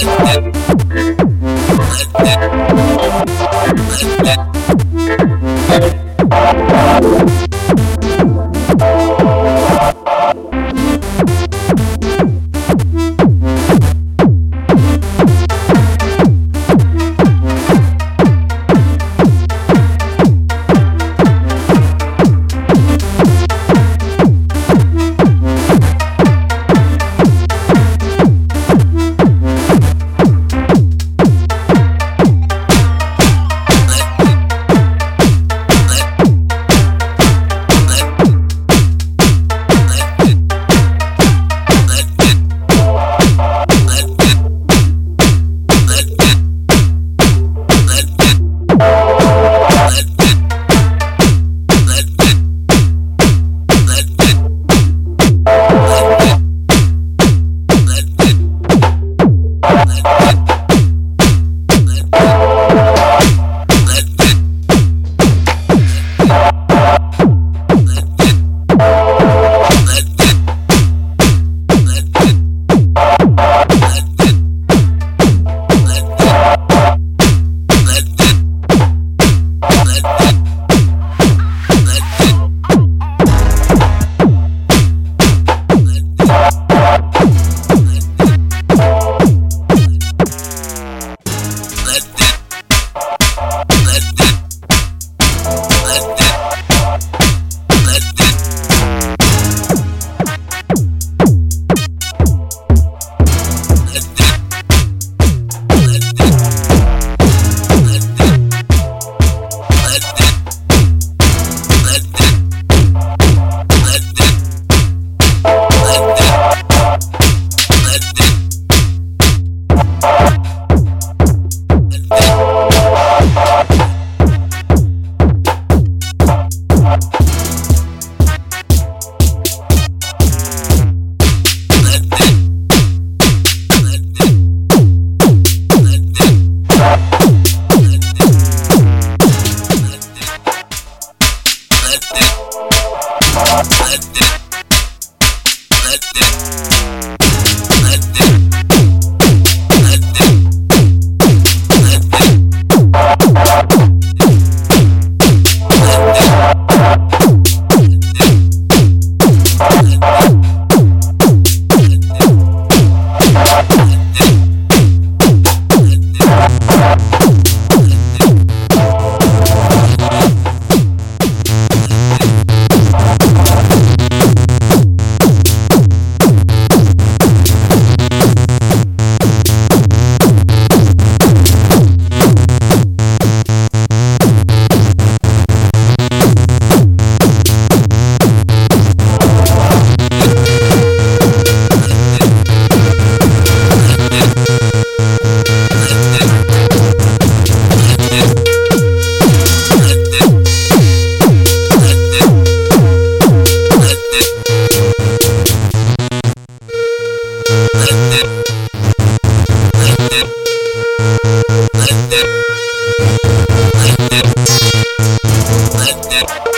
Thank you. ¡Gracias!